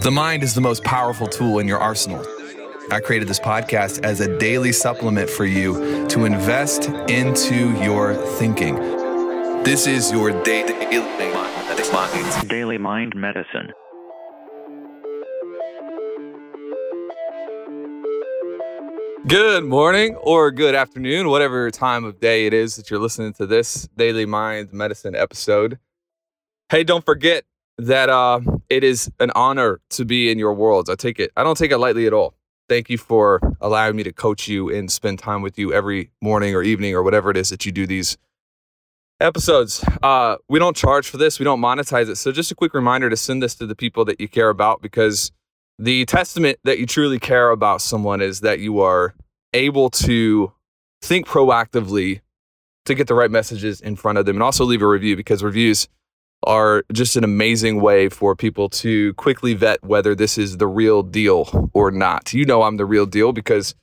The mind is the most powerful tool in your arsenal. I created this podcast as a daily supplement for you to invest into your thinking. This is your daily Daily Mind Medicine. Good morning or good afternoon, whatever time of day it is that you're listening to this Daily Mind Medicine episode. Hey, don't forget that uh, it is an honor to be in your worlds. I take it, I don't take it lightly at all. Thank you for allowing me to coach you and spend time with you every morning or evening or whatever it is that you do these episodes. Uh, we don't charge for this, we don't monetize it. So, just a quick reminder to send this to the people that you care about because the testament that you truly care about someone is that you are able to think proactively to get the right messages in front of them and also leave a review because reviews are just an amazing way for people to quickly vet whether this is the real deal or not. You know, I'm the real deal because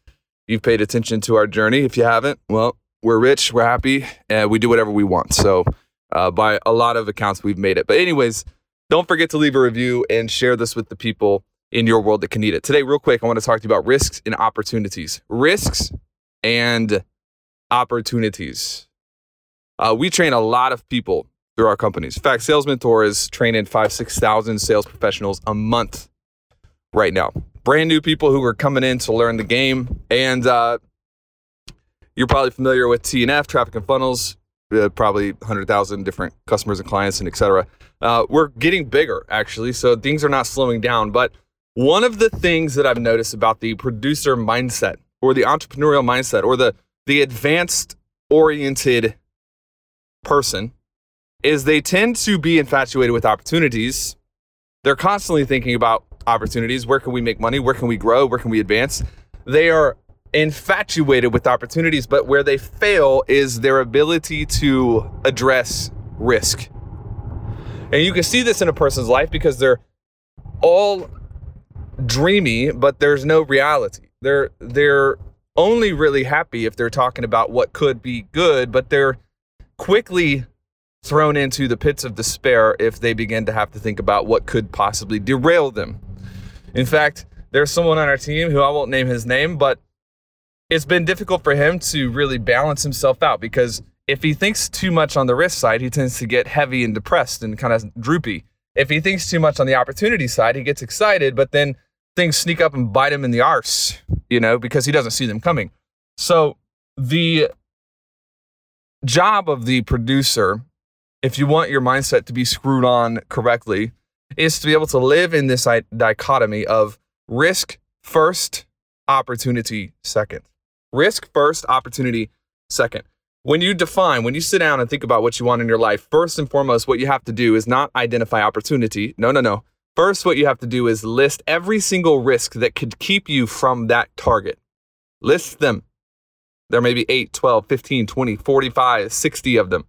you've paid attention to our journey. If you haven't, well, we're rich, we're happy, and we do whatever we want. So, uh, by a lot of accounts, we've made it. But, anyways, don't forget to leave a review and share this with the people in your world that can need it. Today, real quick, I want to talk to you about risks and opportunities. Risks and opportunities. Uh, we train a lot of people through our companies. In fact, Sales Mentor is training five, 6,000 sales professionals a month right now. Brand new people who are coming in to learn the game. And uh, you're probably familiar with TNF, traffic and funnels, uh, probably 100,000 different customers and clients and et cetera. Uh, we're getting bigger, actually. So things are not slowing down. But one of the things that I've noticed about the producer mindset or the entrepreneurial mindset or the, the advanced oriented person is they tend to be infatuated with opportunities. They're constantly thinking about opportunities. Where can we make money? Where can we grow? Where can we advance? They are infatuated with opportunities, but where they fail is their ability to address risk. And you can see this in a person's life because they're all dreamy, but there's no reality. They're they're only really happy if they're talking about what could be good, but they're quickly thrown into the pits of despair if they begin to have to think about what could possibly derail them. In fact, there's someone on our team who I won't name his name, but it's been difficult for him to really balance himself out because if he thinks too much on the risk side, he tends to get heavy and depressed and kind of droopy. If he thinks too much on the opportunity side, he gets excited, but then things sneak up and bite him in the arse, you know, because he doesn't see them coming. So the job of the producer, if you want your mindset to be screwed on correctly, is to be able to live in this dichotomy of risk first, opportunity second. Risk first, opportunity second. When you define, when you sit down and think about what you want in your life, first and foremost, what you have to do is not identify opportunity. No, no, no. First, what you have to do is list every single risk that could keep you from that target. List them. There may be 8, 12, 15, 20, 45, 60 of them.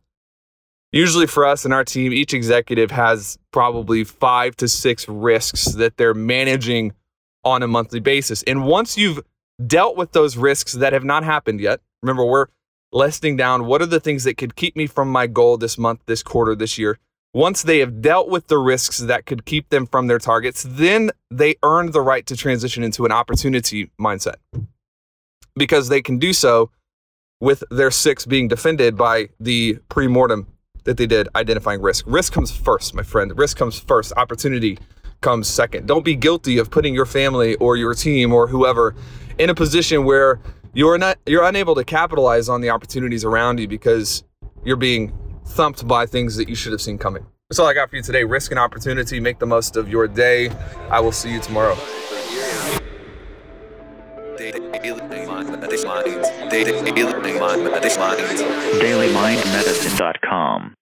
Usually for us and our team, each executive has probably five to six risks that they're managing on a monthly basis. And once you've dealt with those risks that have not happened yet, remember, we're listing down what are the things that could keep me from my goal this month, this quarter, this year. Once they have dealt with the risks that could keep them from their targets, then they earn the right to transition into an opportunity mindset because they can do so with their six being defended by the pre-mortem that they did identifying risk. Risk comes first, my friend. Risk comes first. Opportunity comes second. Don't be guilty of putting your family or your team or whoever in a position where you're not you're unable to capitalize on the opportunities around you because you're being thumped by things that you should have seen coming. That's all I got for you today. Risk and opportunity. Make the most of your day. I will see you tomorrow. DailyMindMedicine.com